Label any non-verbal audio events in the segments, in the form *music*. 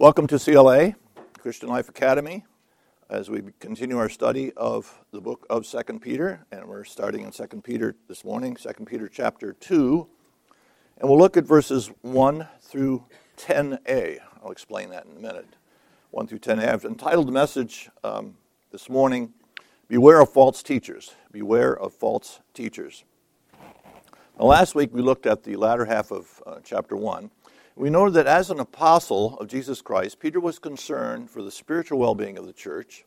Welcome to CLA, Christian Life Academy, as we continue our study of the book of 2 Peter, and we're starting in 2 Peter this morning, 2 Peter chapter 2, and we'll look at verses 1 through 10a. I'll explain that in a minute. 1 through 10a. I've entitled the message um, this morning, Beware of False Teachers. Beware of False Teachers. Now, last week we looked at the latter half of uh, chapter 1 we know that as an apostle of Jesus Christ, Peter was concerned for the spiritual well being of the church,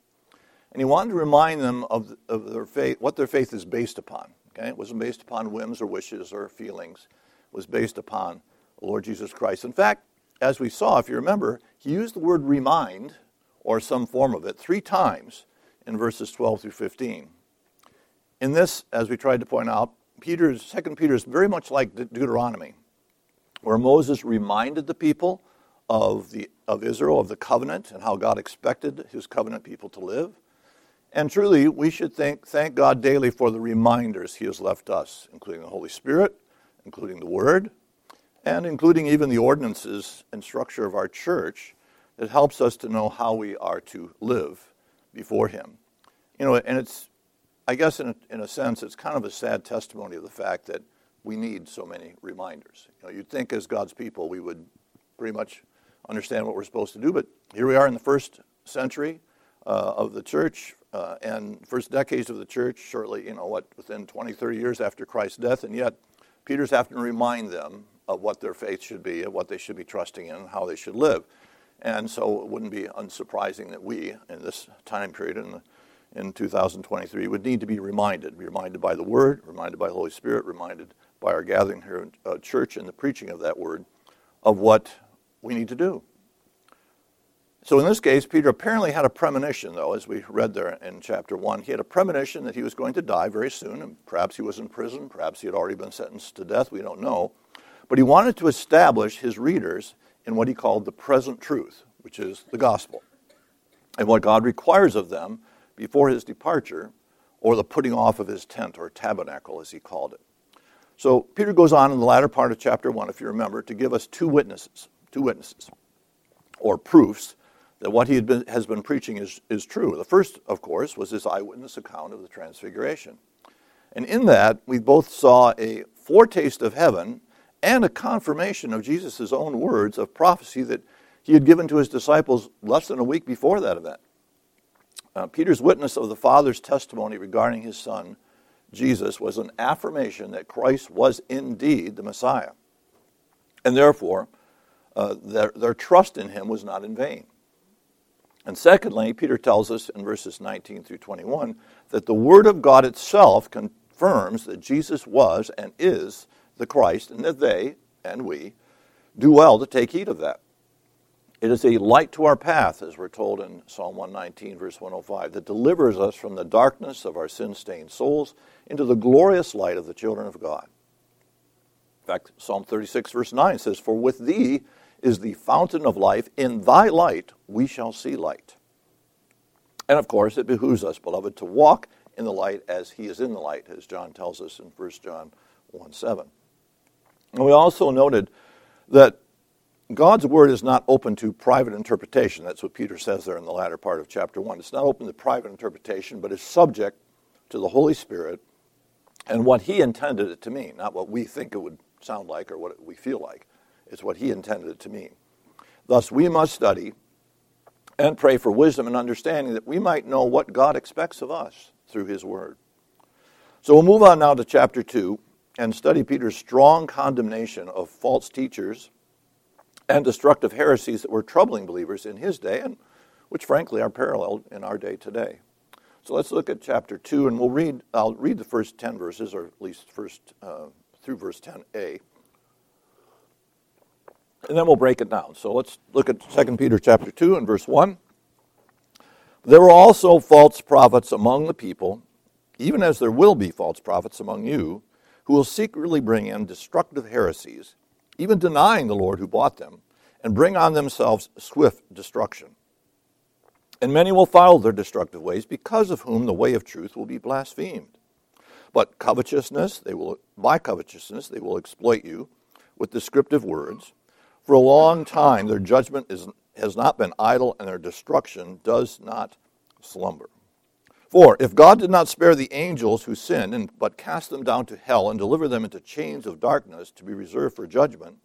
and he wanted to remind them of, of their faith, what their faith is based upon. Okay? It wasn't based upon whims or wishes or feelings, it was based upon the Lord Jesus Christ. In fact, as we saw, if you remember, he used the word remind or some form of it three times in verses 12 through 15. In this, as we tried to point out, Peter's, 2 Peter is very much like Deuteronomy where Moses reminded the people of, the, of Israel of the covenant and how God expected his covenant people to live. And truly, we should thank, thank God daily for the reminders he has left us, including the Holy Spirit, including the Word, and including even the ordinances and structure of our church that helps us to know how we are to live before Him. You know, and it's, I guess in a, in a sense, it's kind of a sad testimony of the fact that we need so many reminders. You know, you'd think as God's people we would pretty much understand what we're supposed to do, but here we are in the first century uh, of the church uh, and first decades of the church, shortly, you know, what, within 20, 30 years after Christ's death, and yet Peter's having to remind them of what their faith should be, of what they should be trusting in, how they should live. And so it wouldn't be unsurprising that we, in this time period, in the in 2023 would need to be reminded, be reminded by the Word, reminded by the Holy Spirit, reminded by our gathering here in uh, church and the preaching of that word of what we need to do. So in this case, Peter apparently had a premonition, though, as we read there in chapter 1. He had a premonition that he was going to die very soon, and perhaps he was in prison, perhaps he had already been sentenced to death, we don't know. But he wanted to establish his readers in what he called the present truth, which is the gospel, and what God requires of them before his departure, or the putting off of his tent or tabernacle, as he called it. So Peter goes on in the latter part of chapter 1, if you remember, to give us two witnesses, two witnesses, or proofs that what he been, has been preaching is, is true. The first, of course, was his eyewitness account of the Transfiguration. And in that, we both saw a foretaste of heaven and a confirmation of Jesus' own words of prophecy that he had given to his disciples less than a week before that event. Uh, Peter's witness of the Father's testimony regarding his Son Jesus was an affirmation that Christ was indeed the Messiah. And therefore, uh, their, their trust in him was not in vain. And secondly, Peter tells us in verses 19 through 21 that the Word of God itself confirms that Jesus was and is the Christ, and that they, and we, do well to take heed of that. It is a light to our path, as we're told in Psalm 119, verse 105, that delivers us from the darkness of our sin stained souls into the glorious light of the children of God. In fact, Psalm 36, verse 9 says, For with thee is the fountain of life. In thy light we shall see light. And of course, it behooves us, beloved, to walk in the light as he is in the light, as John tells us in 1 John 1 7. And we also noted that God's word is not open to private interpretation. That's what Peter says there in the latter part of chapter 1. It's not open to private interpretation, but is subject to the Holy Spirit and what he intended it to mean, not what we think it would sound like or what we feel like. It's what he intended it to mean. Thus, we must study and pray for wisdom and understanding that we might know what God expects of us through his word. So we'll move on now to chapter 2 and study Peter's strong condemnation of false teachers and destructive heresies that were troubling believers in his day and which frankly are paralleled in our day today. So let's look at chapter 2 and we'll read I'll read the first 10 verses or at least first uh, through verse 10a. And then we'll break it down. So let's look at 2 Peter chapter 2 and verse 1. There were also false prophets among the people, even as there will be false prophets among you, who will secretly bring in destructive heresies even denying the Lord who bought them, and bring on themselves swift destruction. And many will follow their destructive ways, because of whom the way of truth will be blasphemed. But covetousness, they will by covetousness they will exploit you with descriptive words. For a long time their judgment is has not been idle, and their destruction does not slumber. For if God did not spare the angels who sinned, but cast them down to hell and deliver them into chains of darkness to be reserved for judgment,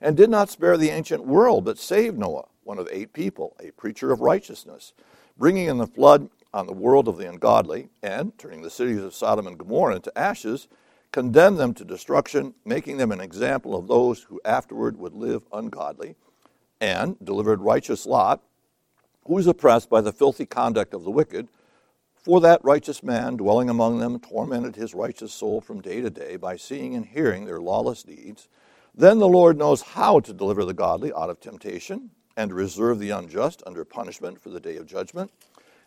and did not spare the ancient world, but saved Noah, one of eight people, a preacher of righteousness, bringing in the flood on the world of the ungodly, and turning the cities of Sodom and Gomorrah into ashes, condemned them to destruction, making them an example of those who afterward would live ungodly, and delivered righteous Lot, who was oppressed by the filthy conduct of the wicked. For that righteous man dwelling among them tormented his righteous soul from day to day by seeing and hearing their lawless deeds. Then the Lord knows how to deliver the godly out of temptation and to reserve the unjust under punishment for the day of judgment,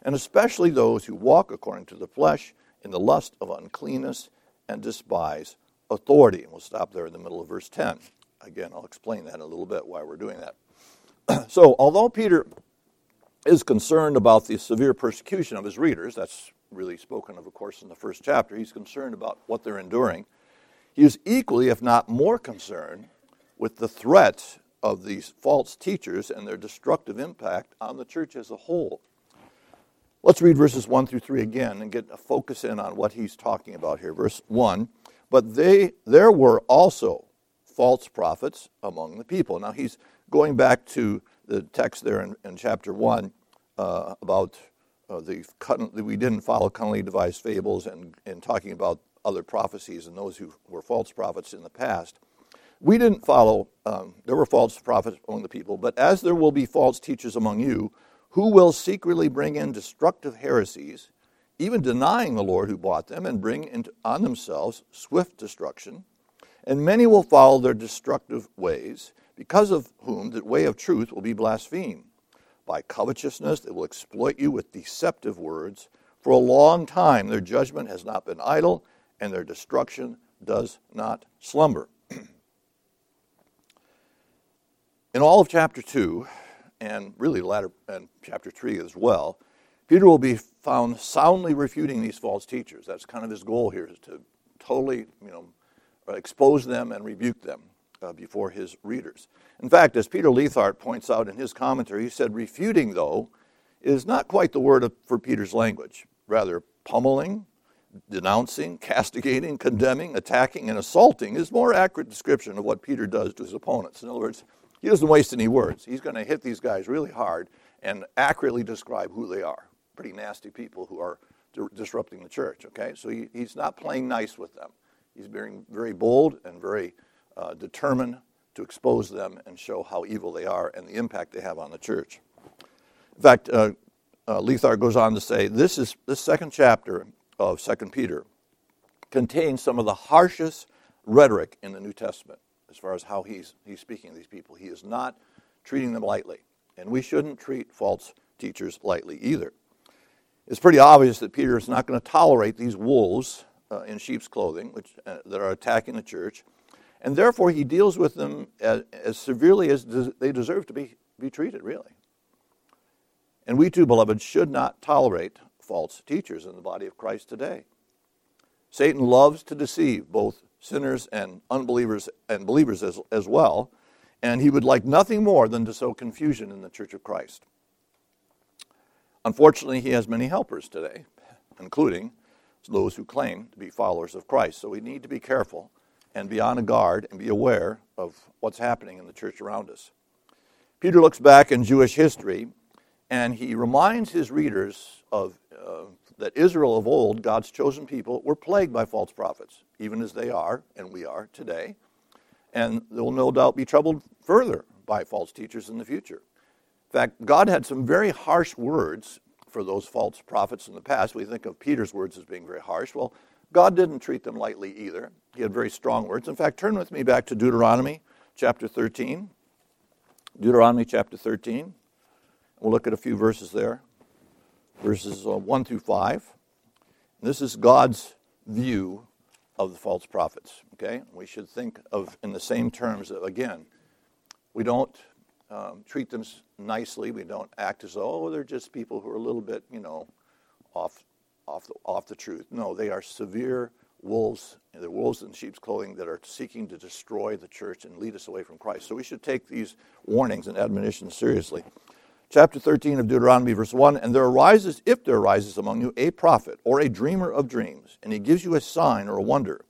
and especially those who walk according to the flesh in the lust of uncleanness and despise authority. And we'll stop there in the middle of verse 10. Again, I'll explain that in a little bit why we're doing that. *clears throat* so, although Peter is concerned about the severe persecution of his readers, that's really spoken of, of course, in the first chapter, he's concerned about what they're enduring. He is equally, if not more, concerned with the threat of these false teachers and their destructive impact on the church as a whole. Let's read verses 1 through 3 again and get a focus in on what he's talking about here. Verse 1 But they, there were also false prophets among the people. Now he's going back to the text there in, in chapter 1 uh, about uh, the, we didn't follow cunningly devised fables and, and talking about other prophecies and those who were false prophets in the past. We didn't follow, um, there were false prophets among the people, but as there will be false teachers among you who will secretly bring in destructive heresies, even denying the Lord who bought them, and bring into, on themselves swift destruction. And many will follow their destructive ways, because of whom the way of truth will be blasphemed. By covetousness, they will exploit you with deceptive words. For a long time, their judgment has not been idle, and their destruction does not slumber. *clears throat* In all of chapter 2, and really latter and chapter 3 as well, Peter will be found soundly refuting these false teachers. That's kind of his goal here, is to totally, you know, expose them and rebuke them uh, before his readers. In fact, as Peter Leithart points out in his commentary, he said, refuting, though, is not quite the word for Peter's language. Rather, pummeling, denouncing, castigating, condemning, attacking, and assaulting is more accurate description of what Peter does to his opponents. In other words, he doesn't waste any words. He's going to hit these guys really hard and accurately describe who they are. Pretty nasty people who are di- disrupting the church, okay? So he, he's not playing nice with them. He's being very bold and very uh, determined to expose them and show how evil they are and the impact they have on the church. In fact, uh, uh, Leithart goes on to say this is this second chapter of Second Peter contains some of the harshest rhetoric in the New Testament as far as how he's, he's speaking to these people. He is not treating them lightly. And we shouldn't treat false teachers lightly either. It's pretty obvious that Peter is not going to tolerate these wolves uh, in sheep's clothing which, uh, that are attacking the church. And therefore, he deals with them as, as severely as des- they deserve to be, be treated, really. And we too, beloved, should not tolerate false teachers in the body of Christ today. Satan loves to deceive both sinners and unbelievers and believers as, as well. And he would like nothing more than to sow confusion in the church of Christ. Unfortunately, he has many helpers today, including those who claim to be followers of Christ. So we need to be careful and be on guard and be aware of what's happening in the church around us. Peter looks back in Jewish history and he reminds his readers of uh, that Israel of old, God's chosen people, were plagued by false prophets, even as they are and we are today. And they will no doubt be troubled further by false teachers in the future. In fact, God had some very harsh words for those false prophets in the past. We think of Peter's words as being very harsh. Well, God didn't treat them lightly either. He had very strong words. In fact, turn with me back to Deuteronomy chapter 13. Deuteronomy chapter 13. We'll look at a few verses there verses uh, 1 through 5. This is God's view of the false prophets. Okay? We should think of in the same terms again, we don't um, treat them nicely. We don't act as though, oh, they're just people who are a little bit, you know, off, off, the, off the truth. No, they are severe wolves, they're wolves in sheep's clothing that are seeking to destroy the church and lead us away from Christ. So we should take these warnings and admonitions seriously. Chapter 13 of Deuteronomy, verse 1 And there arises, if there arises among you, a prophet or a dreamer of dreams, and he gives you a sign or a wonder.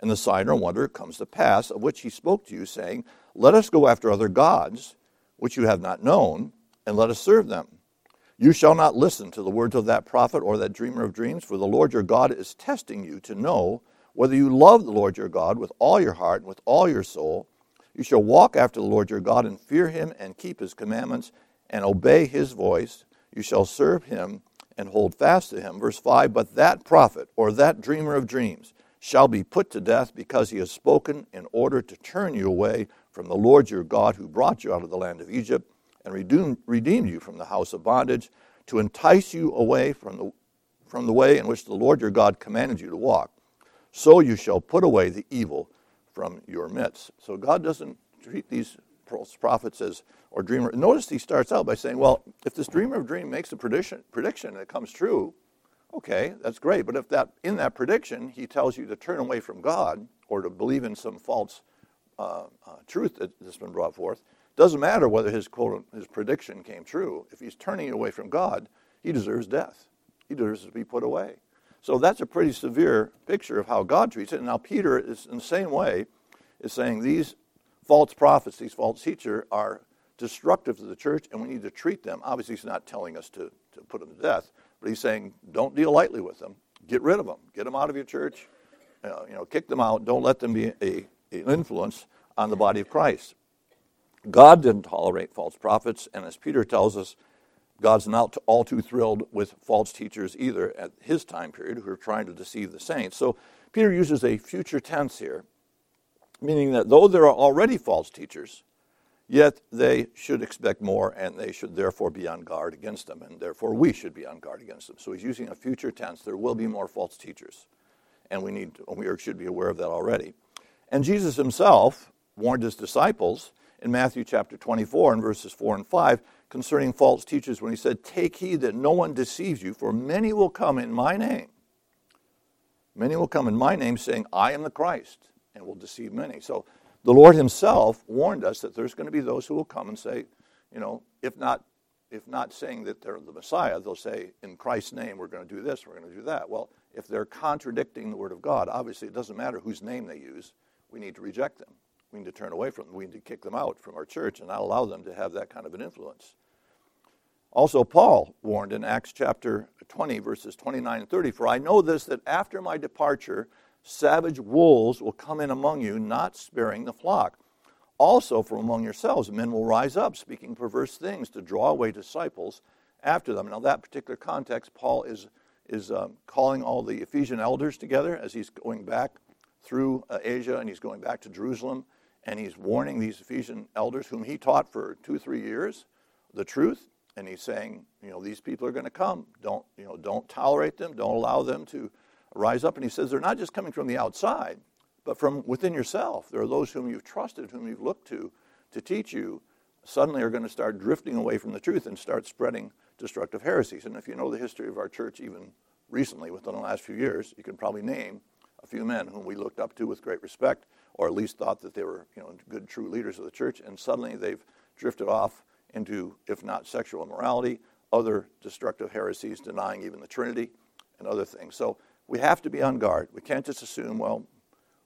And the sign or wonder comes to pass, of which he spoke to you, saying, Let us go after other gods, which you have not known, and let us serve them. You shall not listen to the words of that prophet or that dreamer of dreams, for the Lord your God is testing you to know whether you love the Lord your God with all your heart and with all your soul. You shall walk after the Lord your God and fear him and keep his commandments and obey his voice. You shall serve him and hold fast to him. Verse 5 But that prophet or that dreamer of dreams shall be put to death because he has spoken in order to turn you away from the Lord your God who brought you out of the land of Egypt and redeemed you from the house of bondage, to entice you away from the, from the way in which the Lord your God commanded you to walk. So you shall put away the evil from your midst. So God doesn't treat these prophets says, or dreamer. Notice he starts out by saying, "Well, if this dreamer of dream makes a prediction, prediction and it comes true, okay, that's great. But if that in that prediction he tells you to turn away from God or to believe in some false uh, uh, truth that has been brought forth, doesn't matter whether his quote his prediction came true. If he's turning away from God, he deserves death. He deserves to be put away. So that's a pretty severe picture of how God treats it. And now Peter is in the same way is saying these false prophets, these false teachers are destructive to the church and we need to treat them. Obviously he's not telling us to, to put them to death, but he's saying don't deal lightly with them. Get rid of them. Get them out of your church. Uh, you know, kick them out. Don't let them be a, an influence on the body of Christ. God didn't tolerate false prophets, and as Peter tells us, God's not all too thrilled with false teachers either at his time period who are trying to deceive the saints. So Peter uses a future tense here, meaning that though there are already false teachers, yet they should expect more and they should therefore be on guard against them, and therefore we should be on guard against them. So he's using a future tense. There will be more false teachers, and we need we should be aware of that already. And Jesus himself warned his disciples in Matthew chapter 24 and verses 4 and 5 concerning false teachers when he said, Take heed that no one deceives you, for many will come in my name. Many will come in my name saying, I am the Christ, and will deceive many. So the Lord himself warned us that there's going to be those who will come and say, you know, if not if not saying that they're the Messiah, they'll say, in Christ's name, we're going to do this, we're going to do that. Well, if they're contradicting the Word of God, obviously it doesn't matter whose name they use, we need to reject them. We need to turn away from them. We need to kick them out from our church and not allow them to have that kind of an influence. Also, Paul warned in Acts chapter 20, verses 29 and 30 For I know this, that after my departure, savage wolves will come in among you, not sparing the flock. Also, from among yourselves, men will rise up, speaking perverse things to draw away disciples after them. Now, that particular context, Paul is, is um, calling all the Ephesian elders together as he's going back through uh, Asia and he's going back to Jerusalem and he's warning these Ephesian elders, whom he taught for two, three years, the truth. And he's saying, you know, these people are going to come. Don't, you know, don't tolerate them. Don't allow them to rise up. And he says they're not just coming from the outside, but from within yourself. There are those whom you've trusted, whom you've looked to to teach you, suddenly are going to start drifting away from the truth and start spreading destructive heresies. And if you know the history of our church, even recently, within the last few years, you can probably name a few men whom we looked up to with great respect or at least thought that they were you know, good, true leaders of the church, and suddenly they've drifted off into, if not sexual immorality, other destructive heresies, denying even the Trinity and other things. So we have to be on guard. We can't just assume, well,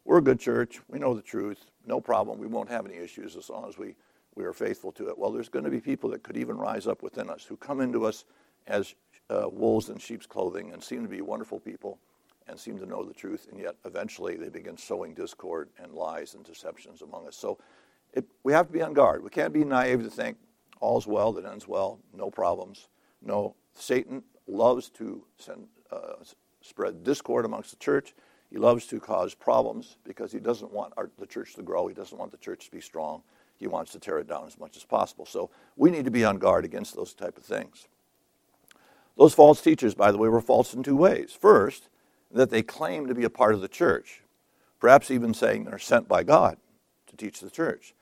we're a good church, we know the truth, no problem, we won't have any issues as long as we, we are faithful to it. Well, there's going to be people that could even rise up within us who come into us as uh, wolves in sheep's clothing and seem to be wonderful people and seem to know the truth, and yet eventually they begin sowing discord and lies and deceptions among us. So it, we have to be on guard. We can't be naive to think all's well that ends well, no problems. No, Satan loves to send, uh, spread discord amongst the church. He loves to cause problems because he doesn't want our, the church to grow. He doesn't want the church to be strong. He wants to tear it down as much as possible. So we need to be on guard against those type of things. Those false teachers, by the way, were false in two ways. First, that they claim to be a part of the church, perhaps even saying they're sent by God to teach the church.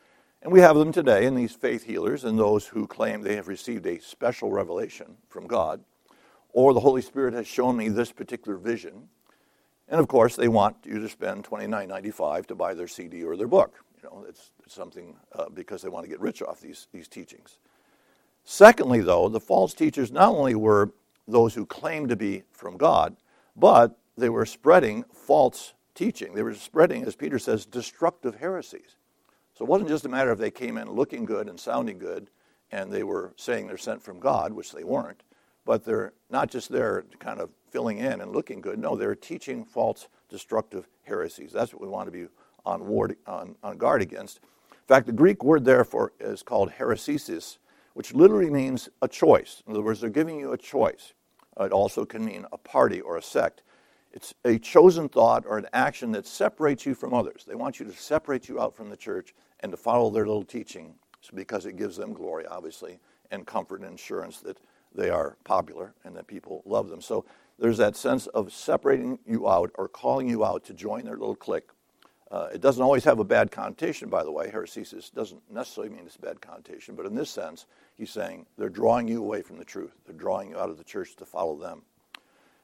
And we have them today in these faith healers and those who claim they have received a special revelation from God, or the Holy Spirit has shown me this particular vision. And of course, they want you to spend $29.95 to buy their CD or their book. You know, it's, it's something uh, because they want to get rich off these, these teachings. Secondly, though, the false teachers not only were those who claimed to be from God, but they were spreading false teaching. They were spreading, as Peter says, destructive heresies. So it wasn't just a matter of they came in looking good and sounding good and they were saying they're sent from God, which they weren't, but they're not just there kind of filling in and looking good. No, they're teaching false, destructive heresies. That's what we want to be on, ward, on, on guard against. In fact, the Greek word therefore is called heresesis, which literally means a choice. In other words, they're giving you a choice. It also can mean a party or a sect. It's a chosen thought or an action that separates you from others. They want you to separate you out from the church and to follow their little teaching because it gives them glory, obviously, and comfort and assurance that they are popular and that people love them. So there's that sense of separating you out or calling you out to join their little clique. Uh, it doesn't always have a bad connotation, by the way. Heresesis doesn't necessarily mean it's a bad connotation, but in this sense, he's saying they're drawing you away from the truth. They're drawing you out of the church to follow them.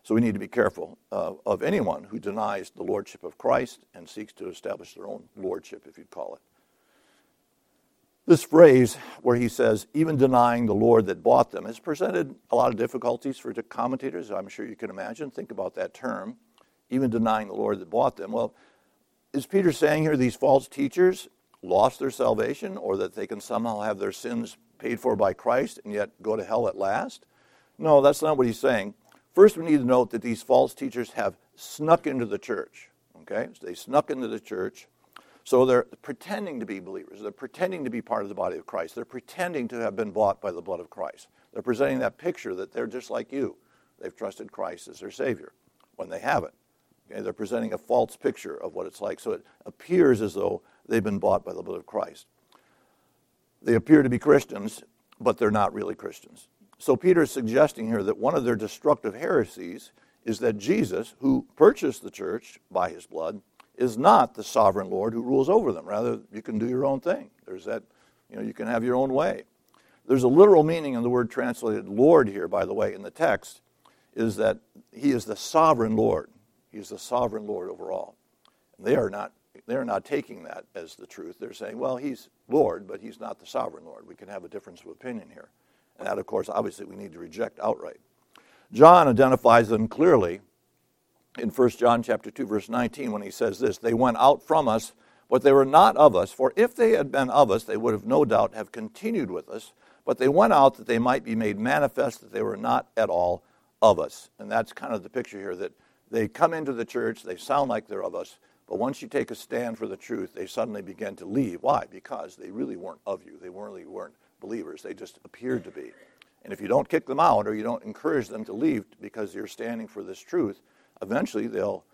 So we need to be careful uh, of anyone who denies the lordship of Christ and seeks to establish their own lordship, if you'd call it. This phrase, where he says, even denying the Lord that bought them, has presented a lot of difficulties for commentators, I'm sure you can imagine. Think about that term, even denying the Lord that bought them. Well, is Peter saying here these false teachers lost their salvation or that they can somehow have their sins paid for by Christ and yet go to hell at last? No, that's not what he's saying. First, we need to note that these false teachers have snuck into the church. Okay? So they snuck into the church. So they're pretending to be believers. They're pretending to be part of the body of Christ. They're pretending to have been bought by the blood of Christ. They're presenting that picture that they're just like you. They've trusted Christ as their Savior when they haven't. Okay? They're presenting a false picture of what it's like. So it appears as though they've been bought by the blood of Christ. They appear to be Christians, but they're not really Christians. So Peter is suggesting here that one of their destructive heresies is that Jesus, who purchased the church by his blood, is not the sovereign Lord who rules over them. Rather, you can do your own thing. There's that, you know, you can have your own way. There's a literal meaning in the word translated Lord here, by the way, in the text, is that he is the sovereign Lord. He's the sovereign Lord over all. And They are not they are not taking that as the truth. They're saying, well, he's Lord, but he's not the sovereign Lord. We can have a difference of opinion here. And that, of course, obviously we need to reject outright. John identifies them clearly in 1 John chapter 2 verse 19 when he says this, they went out from us, but they were not of us, for if they had been of us, they would have no doubt have continued with us, but they went out that they might be made manifest that they were not at all of us. And that's kind of the picture here that they come into the church, they sound like they're of us, but once you take a stand for the truth, they suddenly begin to leave. Why? Because they really weren't of you. They really weren't believers. They just appeared to be. And if you don't kick them out or you don't encourage them to leave because you're standing for this truth, eventually they'll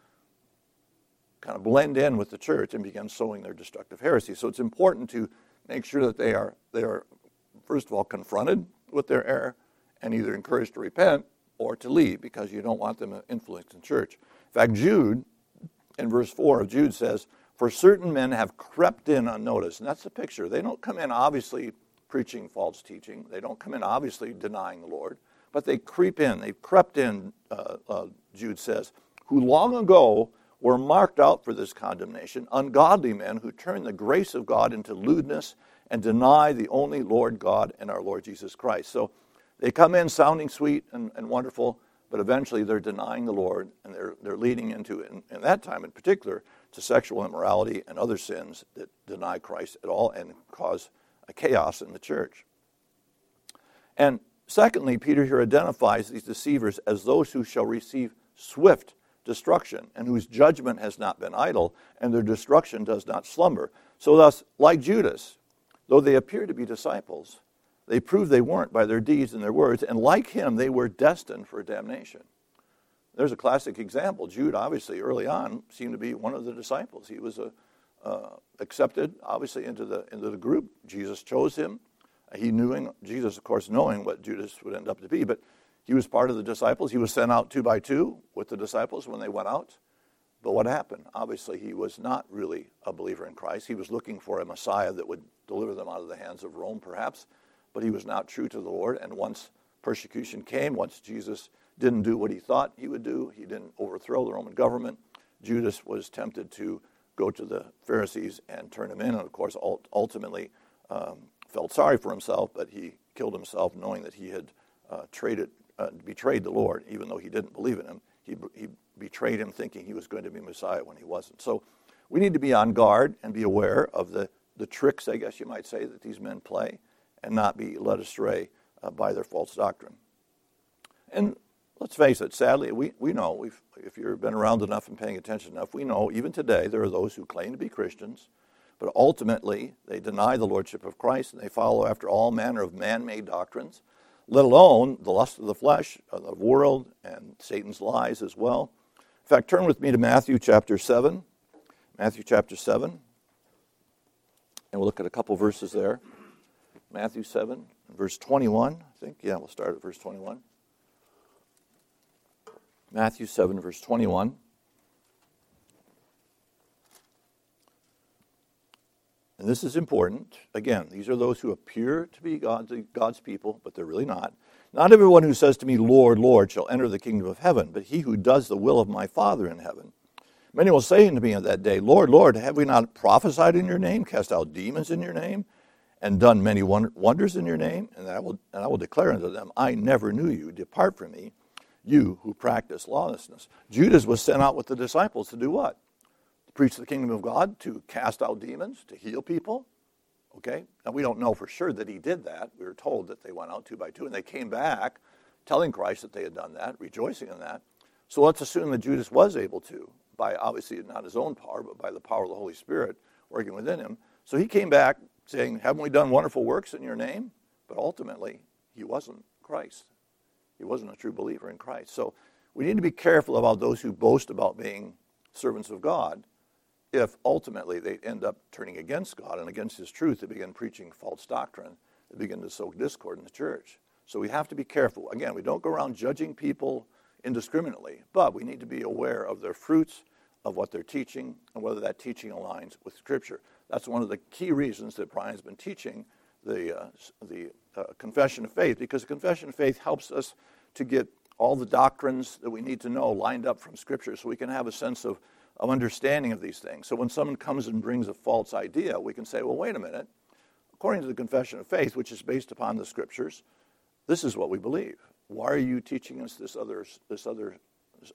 kind of blend in with the church and begin sowing their destructive heresy. So it's important to make sure that they are, they are first of all, confronted with their error and either encouraged to repent or to leave because you don't want them to influence the church. In fact, Jude, in verse 4 of Jude, says, For certain men have crept in unnoticed. And that's the picture. They don't come in obviously preaching false teaching. They don't come in obviously denying the Lord, but they creep in. They've crept in, uh, uh, Jude says, who long ago were marked out for this condemnation, ungodly men who turn the grace of God into lewdness and deny the only Lord God and our Lord Jesus Christ. So they come in sounding sweet and, and wonderful, but eventually they're denying the Lord and they're, they're leading into, in, in that time in particular, to sexual immorality and other sins that deny Christ at all and cause a chaos in the church. And secondly, Peter here identifies these deceivers as those who shall receive swift destruction and whose judgment has not been idle and their destruction does not slumber. So, thus, like Judas, though they appear to be disciples, they prove they weren't by their deeds and their words, and like him, they were destined for damnation. There's a classic example. Jude, obviously, early on, seemed to be one of the disciples. He was a, uh, accepted, obviously, into the, into the group. Jesus chose him. He knew, Jesus, of course, knowing what Judas would end up to be, but he was part of the disciples. He was sent out two by two with the disciples when they went out. But what happened? Obviously, he was not really a believer in Christ. He was looking for a Messiah that would deliver them out of the hands of Rome, perhaps, but he was not true to the Lord. And once persecution came, once Jesus didn't do what he thought he would do, he didn't overthrow the Roman government, Judas was tempted to go to the Pharisees and turn him in, and of course, ultimately um, felt sorry for himself, but he killed himself knowing that he had uh, traded, uh, betrayed the Lord, even though he didn't believe in him. He, he betrayed him thinking he was going to be Messiah when he wasn't. So we need to be on guard and be aware of the, the tricks, I guess you might say, that these men play and not be led astray uh, by their false doctrine. And let's face it, sadly, we, we know, if you've been around enough and paying attention enough, we know even today there are those who claim to be Christians, but ultimately they deny the Lordship of Christ and they follow after all manner of man made doctrines, let alone the lust of the flesh, of the world, and Satan's lies as well. In fact, turn with me to Matthew chapter 7. Matthew chapter 7. And we'll look at a couple verses there. Matthew 7, verse 21, I think. Yeah, we'll start at verse 21. Matthew 7, verse 21. And this is important. Again, these are those who appear to be God's, God's people, but they're really not. Not everyone who says to me, Lord, Lord, shall enter the kingdom of heaven, but he who does the will of my Father in heaven. Many will say unto me in that day, Lord, Lord, have we not prophesied in your name, cast out demons in your name, and done many wonders in your name? And I will, and I will declare unto them, I never knew you. Depart from me, you who practice lawlessness. Judas was sent out with the disciples to do what? Preach the kingdom of God, to cast out demons, to heal people. Okay? And we don't know for sure that he did that. We were told that they went out two by two, and they came back telling Christ that they had done that, rejoicing in that. So let's assume that Judas was able to by obviously not his own power, but by the power of the Holy Spirit working within him. So he came back saying, Haven't we done wonderful works in your name? But ultimately, he wasn't Christ. He wasn't a true believer in Christ. So we need to be careful about those who boast about being servants of God if ultimately they end up turning against God and against His truth. They begin preaching false doctrine. They begin to sow discord in the church. So we have to be careful. Again, we don't go around judging people indiscriminately, but we need to be aware of their fruits, of what they're teaching, and whether that teaching aligns with Scripture. That's one of the key reasons that Brian's been teaching the, uh, the uh, confession of faith, because the confession of faith helps us to get all the doctrines that we need to know lined up from Scripture so we can have a sense of, of understanding of these things. So when someone comes and brings a false idea, we can say, well, wait a minute. According to the confession of faith, which is based upon the Scriptures, this is what we believe why are you teaching us this other, this other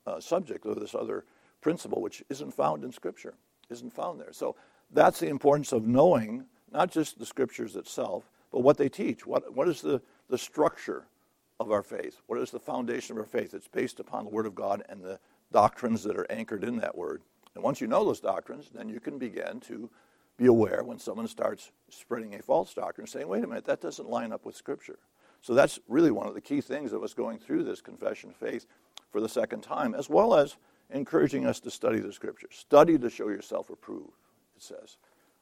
uh, subject or this other principle which isn't found in Scripture, isn't found there? So that's the importance of knowing not just the Scriptures itself, but what they teach. What, what is the, the structure of our faith? What is the foundation of our faith? It's based upon the Word of God and the doctrines that are anchored in that Word. And once you know those doctrines, then you can begin to be aware when someone starts spreading a false doctrine, saying, wait a minute, that doesn't line up with Scripture. So that's really one of the key things of us going through this confession of faith for the second time, as well as encouraging us to study the scriptures. Study to show yourself approved, it says.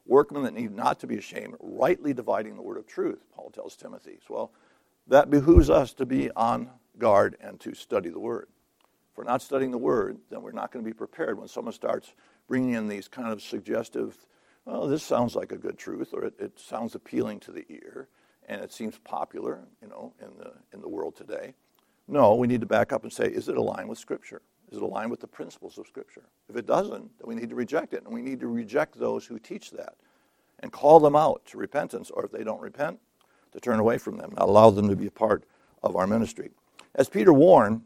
Workmen that need not to be ashamed, rightly dividing the word of truth, Paul tells Timothy. Well, that behooves us to be on guard and to study the word. If we're not studying the word, then we're not going to be prepared when someone starts bringing in these kind of suggestive, well, this sounds like a good truth, or it, it sounds appealing to the ear and it seems popular, you know, in the, in the world today. No, we need to back up and say, is it aligned with Scripture? Is it aligned with the principles of Scripture? If it doesn't, then we need to reject it. And we need to reject those who teach that and call them out to repentance, or if they don't repent, to turn away from them, not allow them to be a part of our ministry. As Peter warned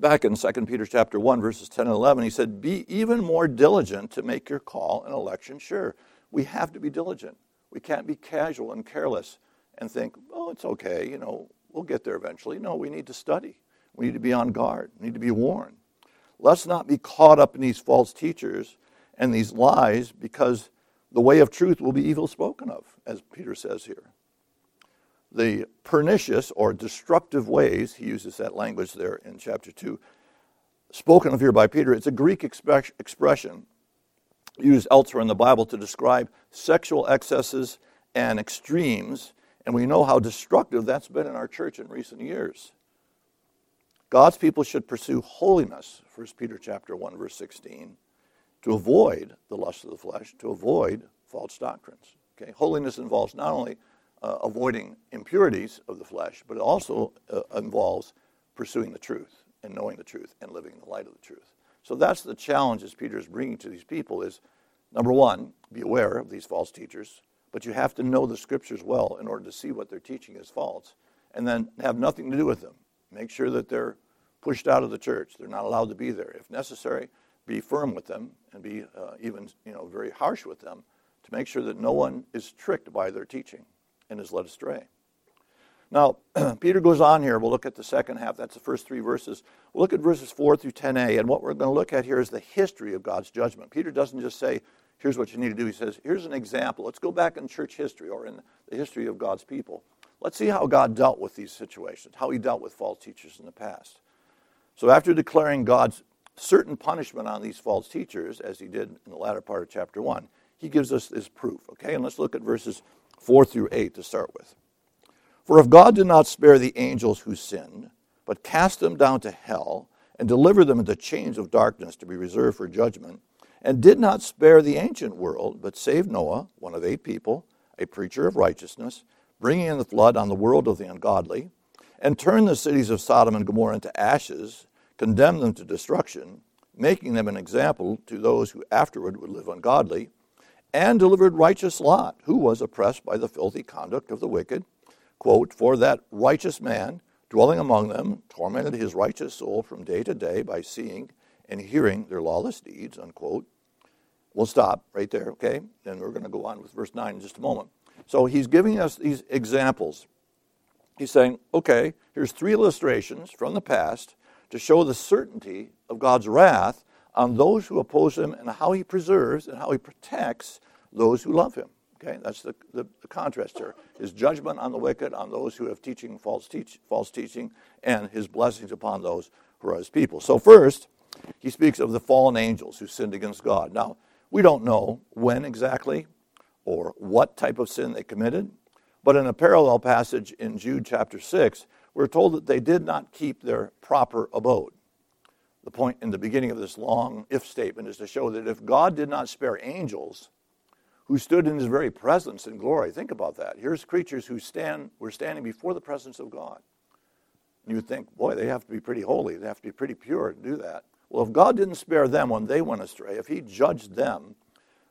back in 2 Peter chapter 1, verses 10 and 11, he said, Be even more diligent to make your call and election sure. We have to be diligent. We can't be casual and careless and think, oh, it's okay, you know, we'll get there eventually. No, we need to study. We need to be on guard. We need to be warned. Let's not be caught up in these false teachers and these lies because the way of truth will be evil spoken of, as Peter says here. The pernicious or destructive ways, he uses that language there in chapter 2, spoken of here by Peter, it's a Greek expression used elsewhere in the Bible to describe sexual excesses and extremes and we know how destructive that's been in our church in recent years. God's people should pursue holiness, 1 Peter chapter 1 verse 16, to avoid the lust of the flesh, to avoid false doctrines. Okay? Holiness involves not only uh, avoiding impurities of the flesh, but it also uh, involves pursuing the truth and knowing the truth and living in the light of the truth. So that's the challenge Peter is bringing to these people is number one, be aware of these false teachers, but you have to know the scriptures well in order to see what they're teaching is false, and then have nothing to do with them. Make sure that they're pushed out of the church. They're not allowed to be there. If necessary, be firm with them and be uh, even you know very harsh with them to make sure that no one is tricked by their teaching and is led astray. Now, *clears throat* Peter goes on here. We'll look at the second half. That's the first three verses. We'll look at verses 4 through 10a. And what we're going to look at here is the history of God's judgment. Peter doesn't just say, here's what you need to do. He says, here's an example. Let's go back in church history or in the history of God's people. Let's see how God dealt with these situations, how he dealt with false teachers in the past. So, after declaring God's certain punishment on these false teachers, as he did in the latter part of chapter 1, he gives us this proof. Okay, and let's look at verses 4 through 8 to start with. For if God did not spare the angels who sinned, but cast them down to hell and delivered them into chains of darkness to be reserved for judgment, and did not spare the ancient world, but saved Noah, one of eight people, a preacher of righteousness, bringing in the flood on the world of the ungodly, and turned the cities of Sodom and Gomorrah into ashes, condemned them to destruction, making them an example to those who afterward would live ungodly, and delivered righteous Lot, who was oppressed by the filthy conduct of the wicked, quote, For that righteous man, dwelling among them, tormented his righteous soul from day to day by seeing and hearing their lawless deeds, unquote. We'll stop right there, okay? And we're going to go on with verse 9 in just a moment. So he's giving us these examples. He's saying, okay, here's three illustrations from the past to show the certainty of God's wrath on those who oppose him and how he preserves and how he protects those who love him. Okay, that's the, the, the, contrast here. His judgment on the wicked, on those who have teaching false, teach, false teaching, and his blessings upon those who are his people. So first, he speaks of the fallen angels who sinned against God. Now, we don't know when exactly or what type of sin they committed, but in a parallel passage in Jude chapter 6, we're told that they did not keep their proper abode. The point in the beginning of this long if statement is to show that if God did not spare angels who stood in his very presence in glory, think about that. Here's creatures who stand, were standing before the presence of God. You think, boy, they have to be pretty holy. They have to be pretty pure to do that. Well, if God didn't spare them when they went astray, if He judged them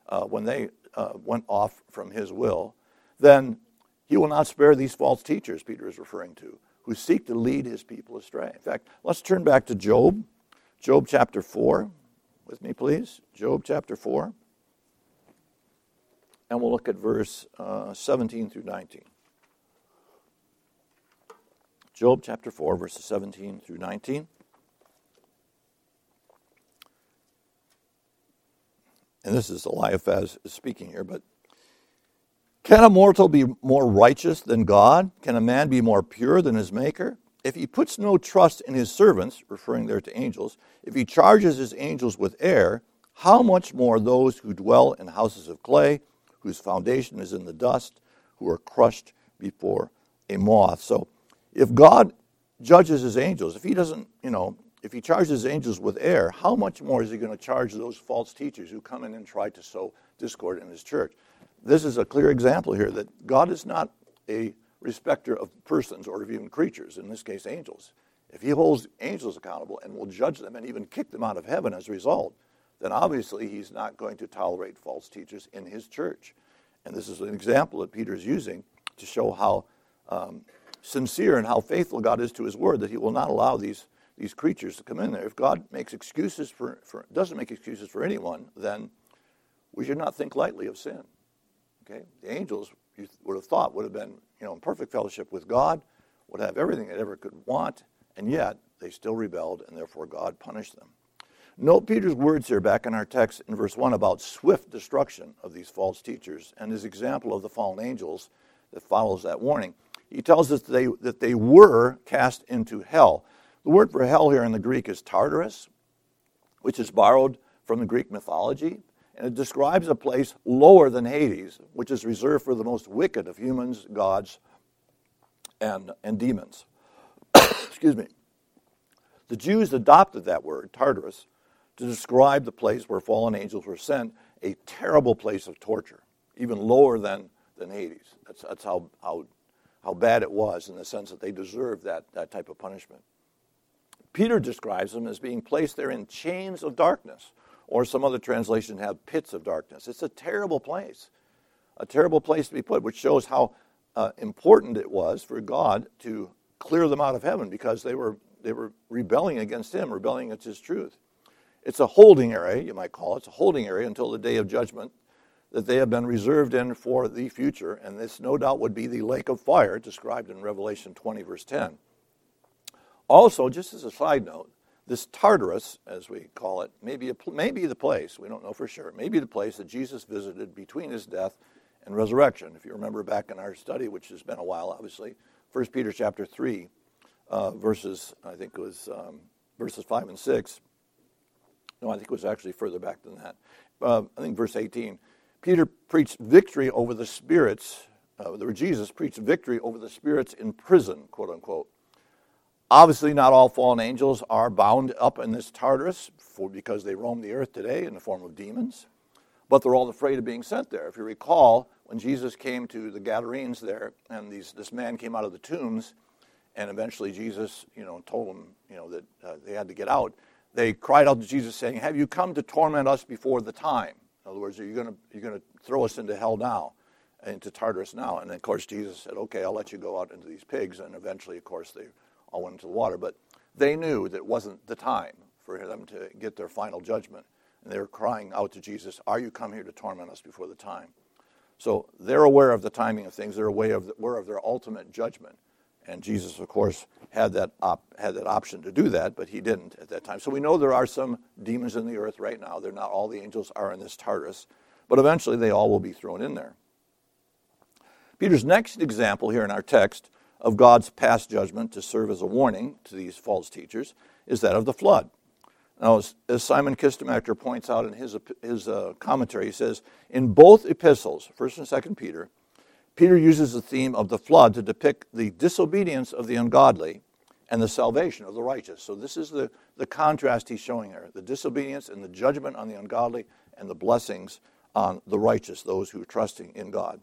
uh, when they uh, went off from His will, then He will not spare these false teachers, Peter is referring to, who seek to lead His people astray. In fact, let's turn back to Job, Job chapter 4. With me, please. Job chapter 4. And we'll look at verse uh, 17 through 19. Job chapter 4, verses 17 through 19. and this is Eliphaz speaking here, but can a mortal be more righteous than God? Can a man be more pure than his Maker? If he puts no trust in his servants, referring there to angels, if he charges his angels with error, how much more those who dwell in houses of clay, whose foundation is in the dust, who are crushed before a moth? So if God judges his angels, if he doesn't, you know, if he charges his angels with error, how much more is he going to charge those false teachers who come in and try to sow discord in his church? This is a clear example here that God is not a respecter of persons or of even creatures, in this case, angels. If he holds angels accountable and will judge them and even kick them out of heaven as a result, then obviously he's not going to tolerate false teachers in his church. And this is an example that Peter is using to show how um, sincere and how faithful God is to his word, that he will not allow these these creatures to come in there. If God makes excuses for, for doesn't make excuses for anyone, then we should not think lightly of sin. Okay, the angels you would have thought would have been you know in perfect fellowship with God, would have everything they ever could want, and yet they still rebelled, and therefore God punished them. Note Peter's words here back in our text in verse 1 about swift destruction of these false teachers and his example of the fallen angels that follows that warning. He tells us that they, that they were cast into hell. The word for hell here in the Greek is Tartarus, which is borrowed from the Greek mythology, and it describes a place lower than Hades, which is reserved for the most wicked of humans, gods, and, and demons. *coughs* Excuse me. The Jews adopted that word, Tartarus, to describe the place where fallen angels were sent, a terrible place of torture, even lower than, than Hades. That's, that's how, how, how bad it was in the sense that they deserved that, that type of punishment. Peter describes them as being placed there in chains of darkness, or some other translations have pits of darkness. It's a terrible place, a terrible place to be put, which shows how uh, important it was for God to clear them out of heaven because they were, they were rebelling against Him, rebelling against His truth. It's a holding area, you might call it. It's a holding area until the day of judgment that they have been reserved in for the future, and this no doubt would be the lake of fire described in Revelation 20, verse 10. Also, just as a side note, this Tartarus, as we call it, may be, a, may be the place, we don't know for sure, may be the place that Jesus visited between his death and resurrection. If you remember back in our study, which has been a while, obviously, 1 Peter chapter 3, uh, verses, I think it was um, verses 5 and 6. No, I think it was actually further back than that. Uh, I think verse 18. Peter preached victory over the spirits, uh, Jesus preached victory over the spirits in prison, quote unquote. Obviously, not all fallen angels are bound up in this Tartarus for, because they roam the earth today in the form of demons, but they're all afraid of being sent there. If you recall, when Jesus came to the Gadarenes there, and these, this man came out of the tombs, and eventually Jesus, you know, told them, you know, that uh, they had to get out. They cried out to Jesus, saying, "Have you come to torment us before the time?" In other words, are you going to you're going to throw us into hell now, into Tartarus now? And of course, Jesus said, "Okay, I'll let you go out into these pigs." And eventually, of course, they all went into the water. But they knew that it wasn't the time for them to get their final judgment, and they were crying out to Jesus, "Are you come here to torment us before the time?" So they're aware of the timing of things. They're aware of, the, aware of their ultimate judgment. And Jesus, of course, had that, op, had that option to do that, but he didn't at that time. So we know there are some demons in the earth right now. They're not all the angels are in this Tartarus, but eventually they all will be thrown in there. Peter's next example here in our text of God's past judgment to serve as a warning to these false teachers is that of the flood. Now, as, Simon Kistemaker points out in his, his uh, commentary, he says, in both epistles, 1st and 2nd Peter, Peter uses the theme of the flood to depict the disobedience of the ungodly and the salvation of the righteous. So this is the, the contrast he's showing there the disobedience and the judgment on the ungodly and the blessings on the righteous, those who are trusting in God.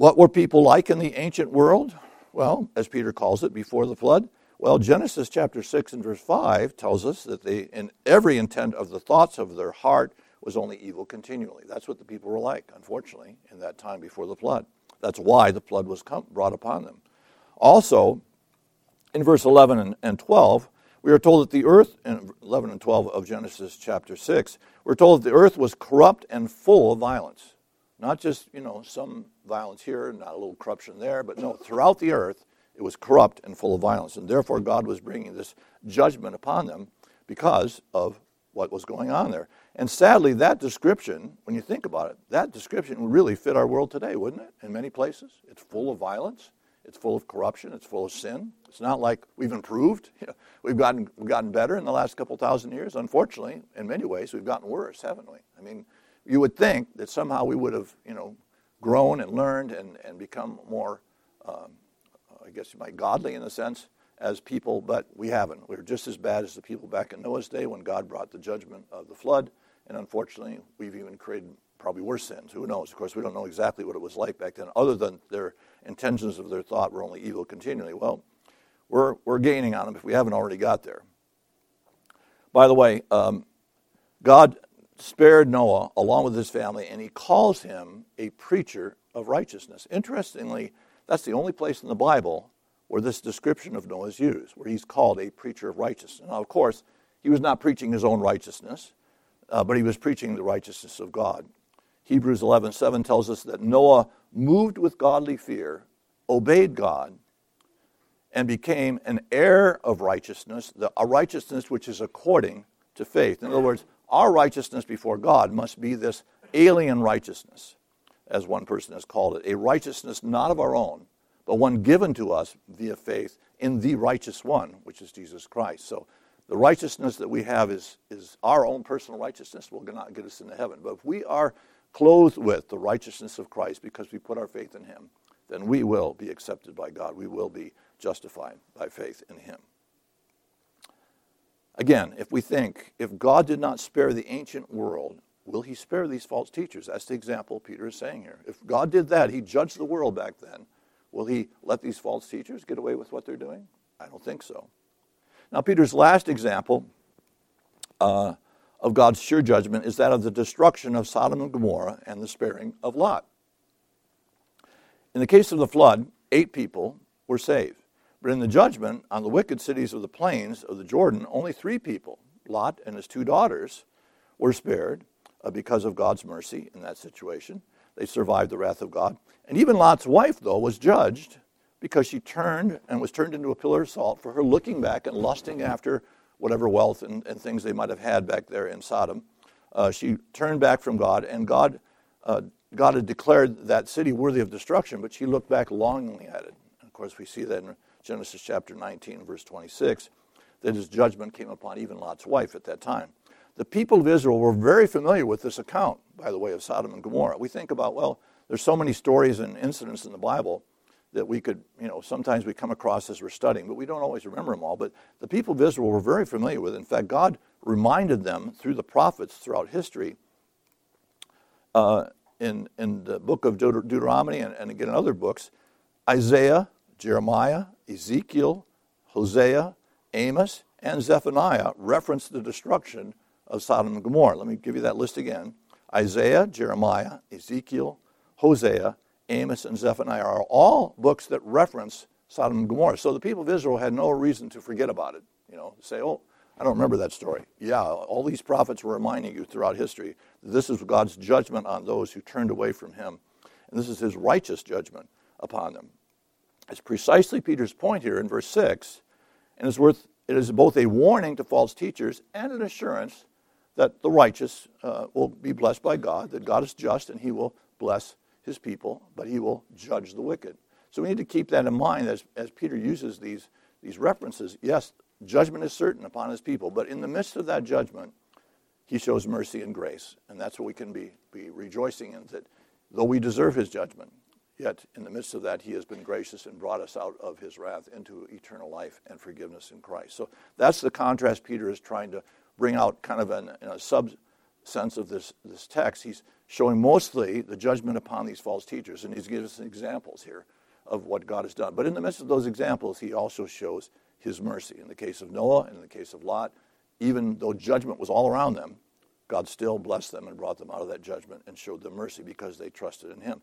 What were people like in the ancient world? Well, as Peter calls it, before the flood, well, Genesis chapter 6 and verse 5 tells us that they, in every intent of the thoughts of their heart, was only evil continually. That's what the people were like, unfortunately, in that time before the flood. That's why the flood was come, brought upon them. Also, in verse 11 and, and 12, we are told that the earth, in 11 and 12 of Genesis chapter 6, we're told that the earth was corrupt and full of violence. Not just, you know, some violence here, not a little corruption there, but no, throughout the earth, it was corrupt and full of violence. And therefore, God was bringing this judgment upon them because of what was going on there. And sadly, that description, when you think about it, that description would really fit our world today, wouldn't it? In many places, it's full of violence, it's full of corruption, it's full of sin. It's not like we've improved. *laughs* we've gotten we've gotten better in the last couple thousand years. Unfortunately, in many ways, we've gotten worse, haven't we? I mean, you would think that somehow we would have, you know, grown and learned and, and become more um, I guess you might godly in a sense as people, but we haven't. We're just as bad as the people back in Noah's day when God brought the judgment of the flood. And unfortunately, we've even created probably worse sins. Who knows? Of course, we don't know exactly what it was like back then, other than their intentions of their thought were only evil continually. Well, we're, we're gaining on them if we haven't already got there. By the way, um, God spared Noah along with his family, and he calls him a preacher of righteousness. Interestingly, that's the only place in the Bible where this description of Noah is used, where he's called a preacher of righteousness. Now, of course, he was not preaching his own righteousness, uh, but he was preaching the righteousness of God. Hebrews 11:7 tells us that Noah moved with godly fear, obeyed God, and became an heir of righteousness, the, a righteousness which is according to faith. In other words, our righteousness before God must be this alien righteousness as one person has called it, a righteousness not of our own, but one given to us via faith in the righteous one, which is Jesus Christ. So the righteousness that we have is, is our own personal righteousness will not get us into heaven. But if we are clothed with the righteousness of Christ because we put our faith in him, then we will be accepted by God. We will be justified by faith in him. Again, if we think, if God did not spare the ancient world will he spare these false teachers? That's the example Peter is saying here. If God did that, he judged the world back then. Will he let these false teachers get away with what they're doing? I don't think so. Now, Peter's last example uh, of God's sure judgment is that of the destruction of Sodom and Gomorrah and the sparing of Lot. In the case of the flood, eight people were saved. But in the judgment on the wicked cities of the plains of the Jordan, only three people, Lot and his two daughters, were spared uh, because of God's mercy in that situation. They survived the wrath of God. And even Lot's wife, though, was judged because she turned and was turned into a pillar of salt for her looking back and lusting after whatever wealth and, and things they might have had back there in Sodom. Uh, she turned back from God, and God, uh, God had declared that city worthy of destruction, but she looked back longingly at it. Of course, we see that in Genesis chapter 19, verse 26, that his judgment came upon even Lot's wife at that time. The people of Israel were very familiar with this account, by the way, of Sodom and Gomorrah. We think about, well, there's so many stories and incidents in the Bible that we could, you know, sometimes we come across as we're studying, but we don't always remember them all. But the people of Israel were very familiar with it. In fact, God reminded them through the prophets throughout history uh, in, in the book of Deuteronomy and, and again in other books, Isaiah, Jeremiah, Ezekiel, Hosea, Amos, and Zephaniah reference the destruction of Sodom and Gomorrah. Let me give you that list again. Isaiah, Jeremiah, Ezekiel, Hosea, Amos, and Zephaniah are all books that reference Sodom and Gomorrah. So the people of Israel had no reason to forget about it. You know, say, oh, I don't remember that story. Yeah, all these prophets were reminding you throughout history that this is God's judgment on those who turned away from Him. And this is His righteous judgment upon them. It's precisely Peter's point here in verse 6, and it's worth, it is both a warning to false teachers and an assurance that the righteous uh, will be blessed by God, that God is just and He will bless his people, but he will judge the wicked. So we need to keep that in mind as, as Peter uses these, these references. Yes, judgment is certain upon his people, but in the midst of that judgment, he shows mercy and grace. And that's what we can be, be rejoicing in, that though we deserve his judgment, yet in the midst of that, he has been gracious and brought us out of his wrath into eternal life and forgiveness in Christ. So that's the contrast Peter is trying to bring out kind of in, in a sub sense of this, this text. He's showing mostly the judgment upon these false teachers. And he's gives us examples here of what God has done. But in the midst of those examples, he also shows his mercy. In the case of Noah and in the case of Lot, even though judgment was all around them, God still blessed them and brought them out of that judgment and showed them mercy because they trusted in him.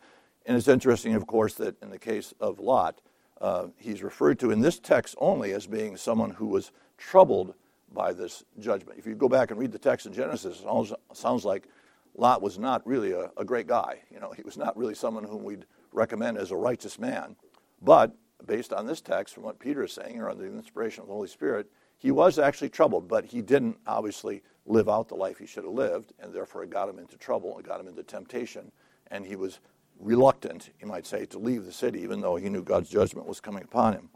And it's interesting, of course, that in the case of Lot, uh, he's referred to in this text only as being someone who was troubled by this judgment. If you go back and read the text in Genesis, it sounds like Lot was not really a, a great guy. You know, he was not really someone whom we'd recommend as a righteous man. But based on this text, from what Peter is saying, or under the inspiration of the Holy Spirit, he was actually troubled, but he didn't obviously live out the life he should have lived, and therefore it got him into trouble, it got him into temptation, and he was reluctant, you might say, to leave the city, even though he knew God's judgment was coming upon him.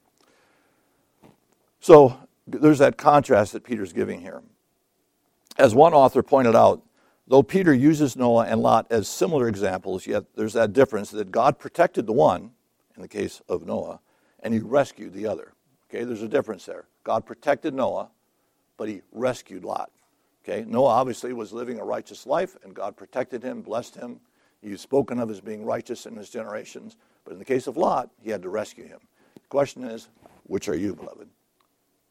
So there's that contrast that Peter's giving here. As one author pointed out, Though Peter uses Noah and Lot as similar examples, yet there's that difference that God protected the one, in the case of Noah, and he rescued the other. Okay, there's a difference there. God protected Noah, but he rescued Lot. Okay, Noah obviously was living a righteous life, and God protected him, blessed him. He's spoken of as being righteous in his generations. But in the case of Lot, he had to rescue him. The question is, which are you, beloved?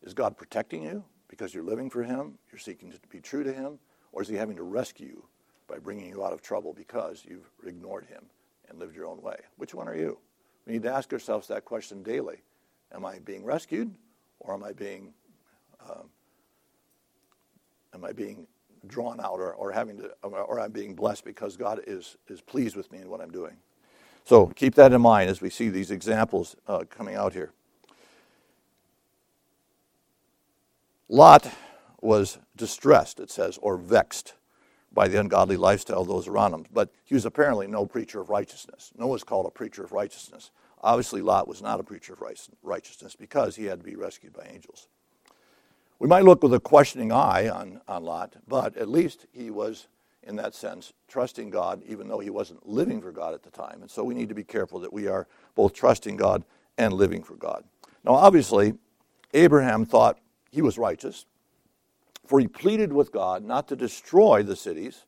Is God protecting you because you're living for him? You're seeking to be true to him? Or is he having to rescue you by bringing you out of trouble because you've ignored him and lived your own way? Which one are you? We need to ask ourselves that question daily. Am I being rescued or am I being, um, am I being drawn out or, or having to, or I'm being blessed because God is, is pleased with me in what I'm doing? So keep that in mind as we see these examples uh, coming out here. Lot was distressed, it says, or vexed by the ungodly lifestyle of those around him. But he was apparently no preacher of righteousness. Noah's called a preacher of righteousness. Obviously, Lot was not a preacher of righteousness because he had to be rescued by angels. We might look with a questioning eye on, on Lot, but at least he was, in that sense, trusting God, even though he wasn't living for God at the time. And so we need to be careful that we are both trusting God and living for God. Now, obviously, Abraham thought he was righteous. For he pleaded with God not to destroy the cities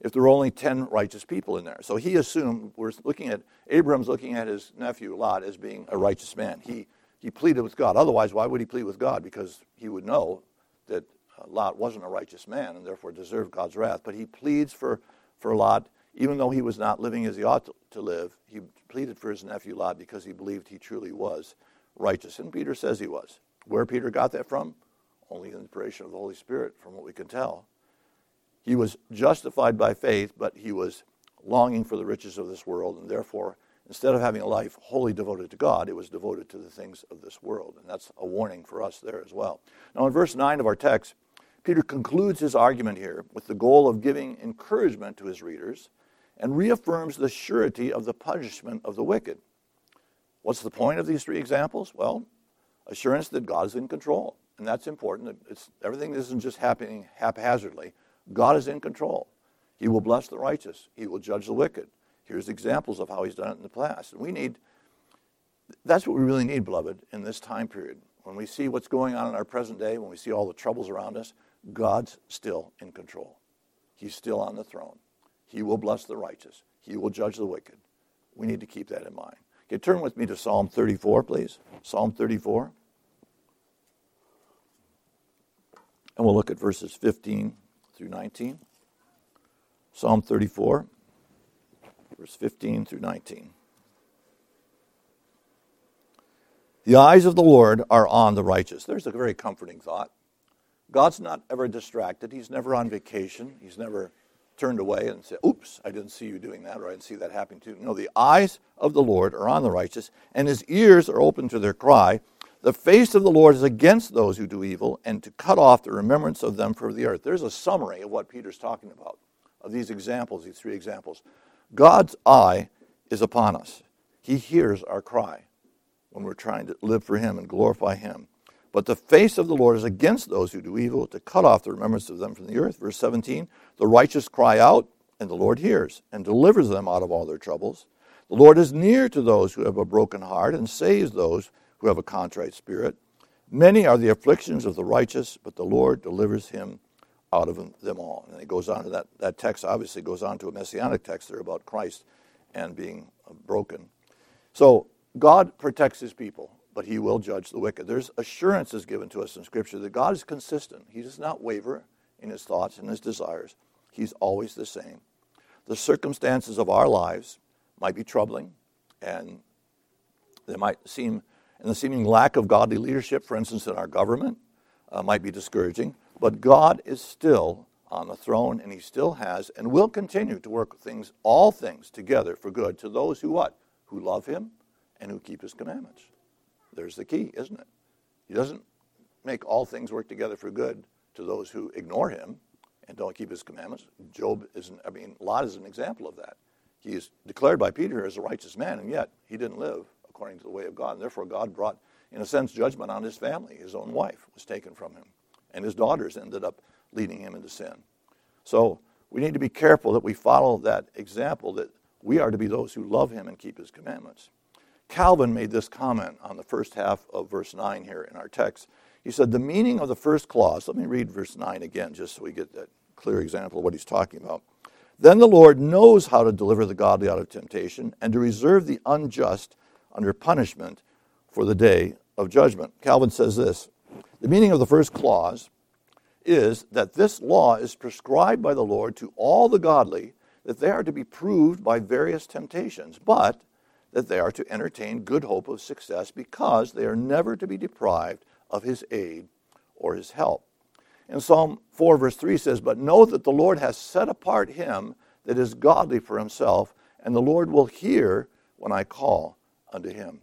if there were only 10 righteous people in there. So he assumed, we're looking at, Abraham's looking at his nephew Lot as being a righteous man. He he pleaded with God. Otherwise, why would he plead with God? Because he would know that uh, Lot wasn't a righteous man and therefore deserved God's wrath. But he pleads for, for Lot, even though he was not living as he ought to, to live. He pleaded for his nephew Lot because he believed he truly was righteous. And Peter says he was. Where Peter got that from? Only the inspiration of the Holy Spirit, from what we can tell. He was justified by faith, but he was longing for the riches of this world, and therefore Instead of having a life wholly devoted to God, it was devoted to the things of this world. And that's a warning for us there as well. Now, in verse 9 of our text, Peter concludes his argument here with the goal of giving encouragement to his readers and reaffirms the surety of the punishment of the wicked. What's the point of these three examples? Well, assurance that God is in control. And that's important. It's, everything isn't just happening haphazardly. God is in control. He will bless the righteous, He will judge the wicked. Here's examples of how he's done it in the past. And we need, that's what we really need, beloved, in this time period. When we see what's going on in our present day, when we see all the troubles around us, God's still in control. He's still on the throne. He will bless the righteous. He will judge the wicked. We need to keep that in mind. Okay, turn with me to Psalm 34, please. Psalm 34. And we'll look at verses 15 through 19. Psalm 34 verse 15 through 19. The eyes of the Lord are on the righteous. There's a very comforting thought. God's not ever distracted. He's never on vacation. He's never turned away and said, Oops, I didn't see you doing that, or I didn't see that happening to you. No, the eyes of the Lord are on the righteous, and his ears are open to their cry. The face of the Lord is against those who do evil, and to cut off the remembrance of them from the earth. There's a summary of what Peter's talking about, of these examples, these three examples. God's eye is upon us. He hears our cry when we're trying to live for Him and glorify Him. But the face of the Lord is against those who do evil, to cut off the remembrance of them from the earth. Verse 17 The righteous cry out, and the Lord hears, and delivers them out of all their troubles. The Lord is near to those who have a broken heart, and saves those who have a contrite spirit. Many are the afflictions of the righteous, but the Lord delivers him out of them all. And it goes on to that, that text, obviously, goes on to a messianic text there about Christ and being uh, broken. So God protects his people, but he will judge the wicked. There's assurances given to us in Scripture that God is consistent. He does not waver in his thoughts and his desires, he's always the same. The circumstances of our lives might be troubling, and they might seem, and the seeming lack of godly leadership, for instance, in our government, uh, might be discouraging. But God is still on the throne, and He still has and will continue to work things, all things together for good to those who what? Who love Him and who keep His commandments. There's the key, isn't it? He doesn't make all things work together for good to those who ignore Him and don't keep His commandments. Job isn't, I mean, Lot is an example of that. He is declared by Peter as a righteous man, and yet he didn't live according to the way of God. And therefore, God brought, in a sense, judgment on his family. His own wife was taken from him and his daughters ended up leading him into sin. So we need to be careful that we follow that example that we are to be those who love him and keep his commandments. Calvin made this comment on the first half of verse 9 here in our text. He said, The meaning of the first clause, let me read verse 9 again just so we get that clear example of what he's talking about. Then the Lord knows how to deliver the godly out of temptation and to reserve the unjust under punishment for the day of judgment. Calvin says this the meaning of the first clause is that this law is prescribed by the Lord to all the godly that they are to be proved by various temptations, but that they are to entertain good hope of success because they are never to be deprived of his aid or his help. In Psalm 4, verse 3 says, But know that the Lord has set apart him that is godly for himself, and the Lord will hear when I call unto him.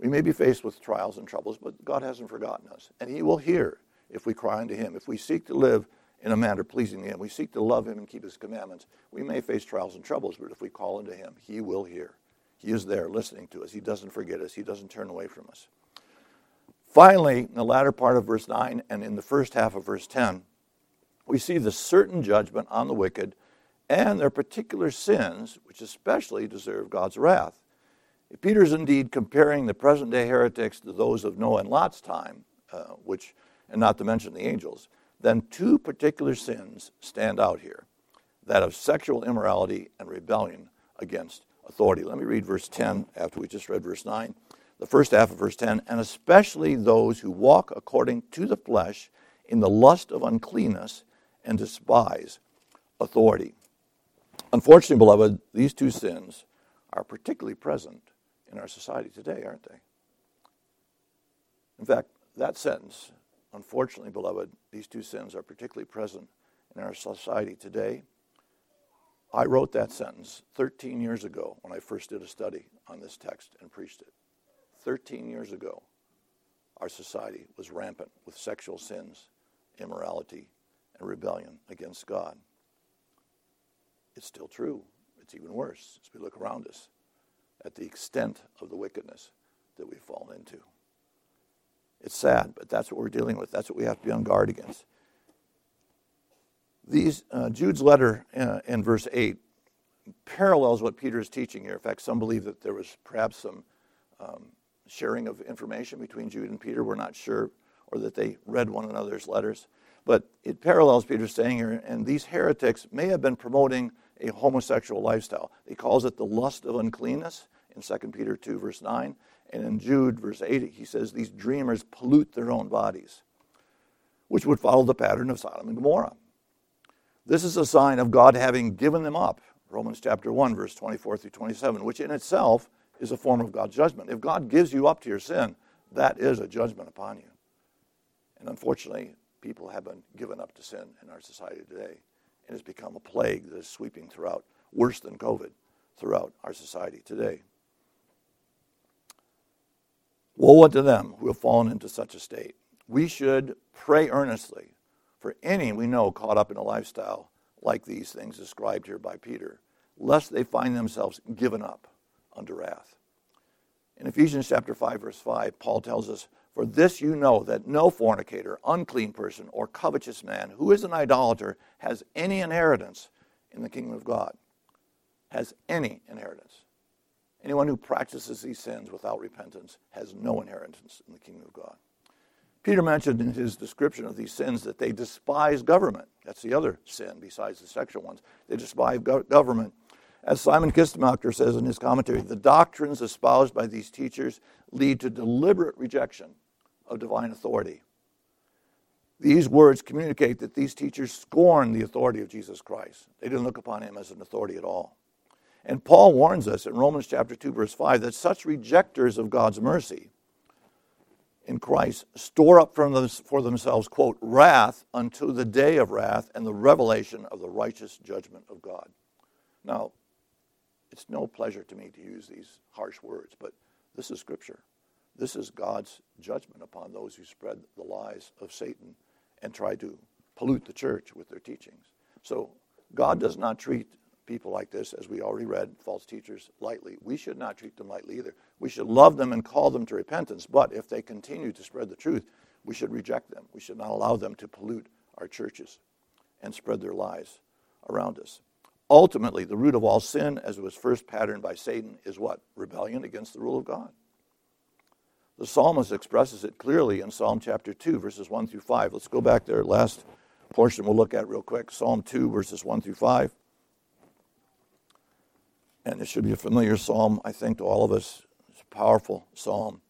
We may be faced with trials and troubles, but God hasn't forgotten us. And He will hear if we cry unto Him. If we seek to live in a manner pleasing to Him, we seek to love Him and keep His commandments, we may face trials and troubles, but if we call unto Him, He will hear. He is there listening to us. He doesn't forget us, He doesn't turn away from us. Finally, in the latter part of verse 9 and in the first half of verse 10, we see the certain judgment on the wicked and their particular sins, which especially deserve God's wrath. If Peter's indeed comparing the present day heretics to those of Noah and Lot's time, uh, which, and not to mention the angels, then two particular sins stand out here that of sexual immorality and rebellion against authority. Let me read verse 10 after we just read verse 9. the first half of verse 10, and especially those who walk according to the flesh in the lust of uncleanness and despise authority. Unfortunately, beloved, these two sins are particularly present in our society today, aren't they? In fact, that sentence, unfortunately, beloved, these two sins are particularly present in our society today. I wrote that sentence 13 years ago when I first did a study on this text and preached it. 13 years ago, our society was rampant with sexual sins, immorality, and rebellion against God. It's still true. It's even worse as we look around us at the extent of the wickedness that we've fallen into. It's sad, but that's what we're dealing with. That's what we have to be on guard against. These, uh, Jude's letter uh, in verse 8 parallels what Peter is teaching here. In fact, some believe that there was perhaps some um, sharing of information between Jude and Peter. We're not sure, or that they read one another's letters. But it parallels Peter's saying here, and these heretics may have been promoting a homosexual lifestyle. He calls it the lust of uncleanness in 2 Peter 2, verse 9. And in Jude, verse 8, he says these dreamers pollute their own bodies, which would follow the pattern of Sodom and Gomorrah. This is a sign of God having given them up. Romans chapter 1, verse 24 through 27, which in itself is a form of God's judgment. If God gives you up to your sin, that is a judgment upon you. And unfortunately, people have been given up to sin in our society today. And it's become a plague that is sweeping throughout, worse than COVID, throughout our society today. Woe unto them who have fallen into such a state. We should pray earnestly for any we know caught up in a lifestyle like these things described here by Peter, lest they find themselves given up under wrath. In Ephesians chapter 5 verse 5, Paul tells us, "For this you know that no fornicator, unclean person, or covetous man who is an idolater has any inheritance in the kingdom of God." Has any inheritance. Anyone who practices these sins without repentance has no inheritance in the kingdom of God. Peter mentioned in his description of these sins that they despise government. That's the other sin besides the sexual ones. They despise go- government as Simon Kistemaker says in his commentary, the doctrines espoused by these teachers lead to deliberate rejection of divine authority. These words communicate that these teachers scorn the authority of Jesus Christ. They didn't look upon him as an authority at all. And Paul warns us in Romans chapter 2 verse 5 that such rejectors of God's mercy in Christ store up for themselves quote wrath unto the day of wrath and the revelation of the righteous judgment of God. Now, it's no pleasure to me to use these harsh words, but this is Scripture. This is God's judgment upon those who spread the lies of Satan and try to pollute the church with their teachings. So God does not treat people like this, as we already read, false teachers, lightly. We should not treat them lightly either. We should love them and call them to repentance, but if they continue to spread the truth, we should reject them. We should not allow them to pollute our churches and spread their lies around us. Ultimately, the root of all sin, as it was first patterned by Satan, is what? Rebellion against the rule of God. The psalmist expresses it clearly in Psalm chapter 2, verses 1 through 5. Let's go back there. Last portion we'll look at real quick Psalm 2, verses 1 through 5. And it should be a familiar psalm, I think, to all of us. It's a powerful psalm.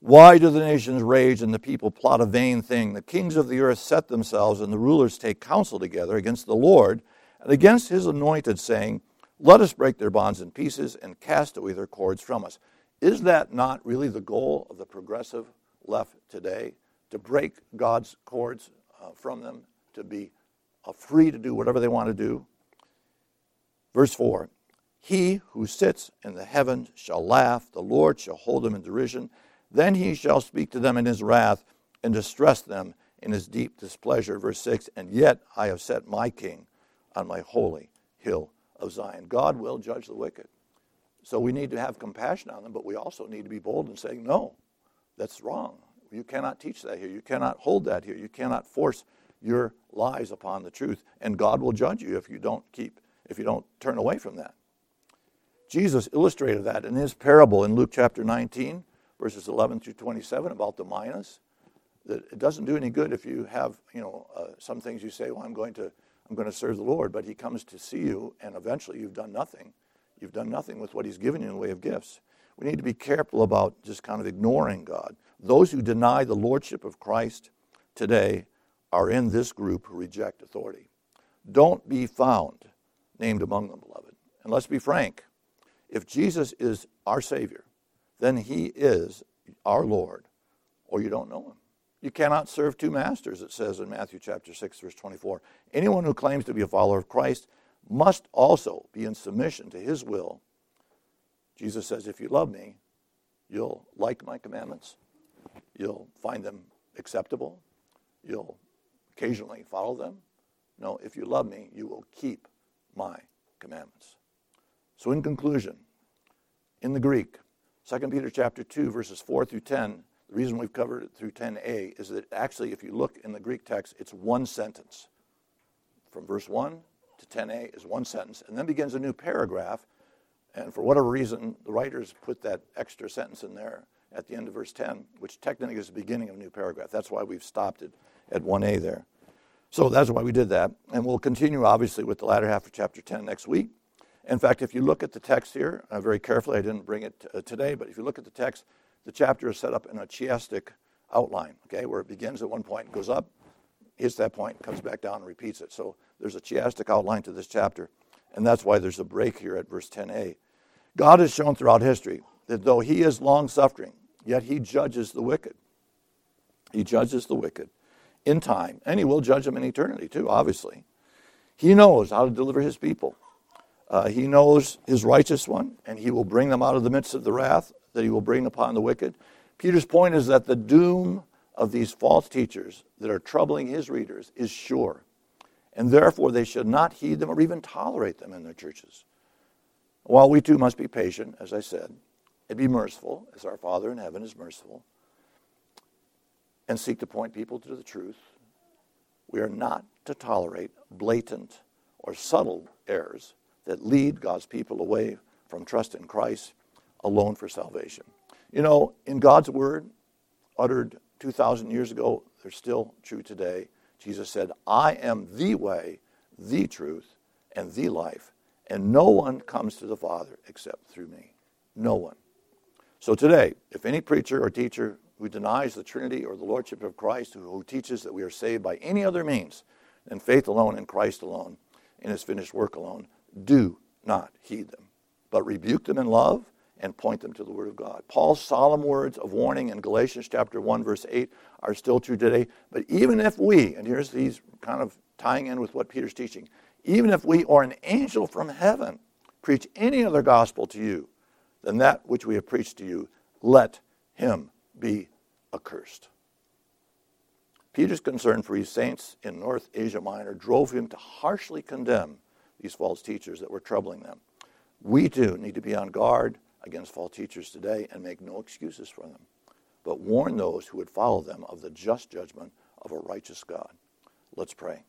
Why do the nations rage and the people plot a vain thing? The kings of the earth set themselves and the rulers take counsel together against the Lord and against his anointed, saying, Let us break their bonds in pieces and cast away their cords from us. Is that not really the goal of the progressive left today? To break God's cords uh, from them, to be uh, free to do whatever they want to do? Verse 4 He who sits in the heavens shall laugh, the Lord shall hold them in derision. Then he shall speak to them in his wrath and distress them in his deep displeasure. Verse 6 And yet I have set my king on my holy hill of Zion. God will judge the wicked. So we need to have compassion on them, but we also need to be bold in saying, no, that's wrong. You cannot teach that here. You cannot hold that here. You cannot force your lies upon the truth. And God will judge you if you don't keep, if you don't turn away from that. Jesus illustrated that in his parable in Luke chapter 19, verses 11 through 27 about the minas. That it doesn't do any good if you have, you know, uh, some things you say, well, I'm going to I'm going to serve the Lord. But he comes to see you, and eventually you've done nothing. You've done nothing with what he's given you in the way of gifts. we need to be careful about just kind of ignoring God. Those who deny the lordship of Christ today are in this group who reject authority. Don't be found named among them, beloved. And let's be frank if Jesus is our Savior, then He is our Lord, or you don't know Him. You cannot serve two masters, it says in Matthew chapter 6, verse 24. Anyone who claims to be a follower of Christ must also be in submission to His will. Jesus says, If you love me, you'll like my commandments, you'll find them acceptable, you'll occasionally follow them. No, if you love me, you will keep my commandments. So, in conclusion, in the Greek, 2 Peter chapter 2, verses 4 through 10, the reason we've covered it through 10a is that actually, if you look in the Greek text, it's one sentence. From verse 1 to 10a is one sentence, and then begins a new paragraph. And for whatever reason, the writers put that extra sentence in there at the end of verse 10, which technically is the beginning of a new paragraph. That's why we've stopped it at 1a there. So that's why we did that. And we'll continue, obviously, with the latter half of chapter 10 next week. In fact, if you look at the text here, uh, very carefully, I didn't bring it uh, today, but if you look at the text, the chapter is set up in a chiastic outline, okay, where it begins at one point, goes up, hits that point, comes back down, and repeats it. So there's a chiastic outline to this chapter, and that's why there's a break here at verse 10a. God has shown throughout history that though he is long suffering, yet he judges the wicked. He judges the wicked in time, and he will judge them in eternity too, obviously. He knows how to deliver his people. Uh, he knows his righteous one, and he will bring them out of the midst of the wrath that he will bring upon the wicked. Peter's point is that the doom of these false teachers that are troubling his readers is sure, and therefore they should not heed them or even tolerate them in their churches. While we too must be patient, as I said, and be merciful, as our Father in heaven is merciful, and seek to point people to the truth, we are not to tolerate blatant or subtle errors that lead God's people away from trust in Christ alone for salvation. You know, in God's word, uttered 2,000 years ago, they're still true today. Jesus said, I am the way, the truth, and the life, and no one comes to the Father except through me. No one. So today, if any preacher or teacher who denies the Trinity or the Lordship of Christ, who, teaches that we are saved by any other means than faith alone in Christ alone, in his finished work alone, do not heed them, but rebuke them in love and point them to the Word of God. Paul's solemn words of warning in Galatians chapter 1, verse 8 are still true today. But even if we, and here's these kind of tying in with what Peter's teaching, even if we or an angel from heaven preach any other gospel to you than that which we have preached to you, let him be accursed. Peter's concern for his saints in North Asia Minor drove him to harshly condemn these false teachers that were troubling them. We too need to be on guard against false teachers today and make no excuses for them, but warn those who would follow them of the just judgment of a righteous God. Let's pray.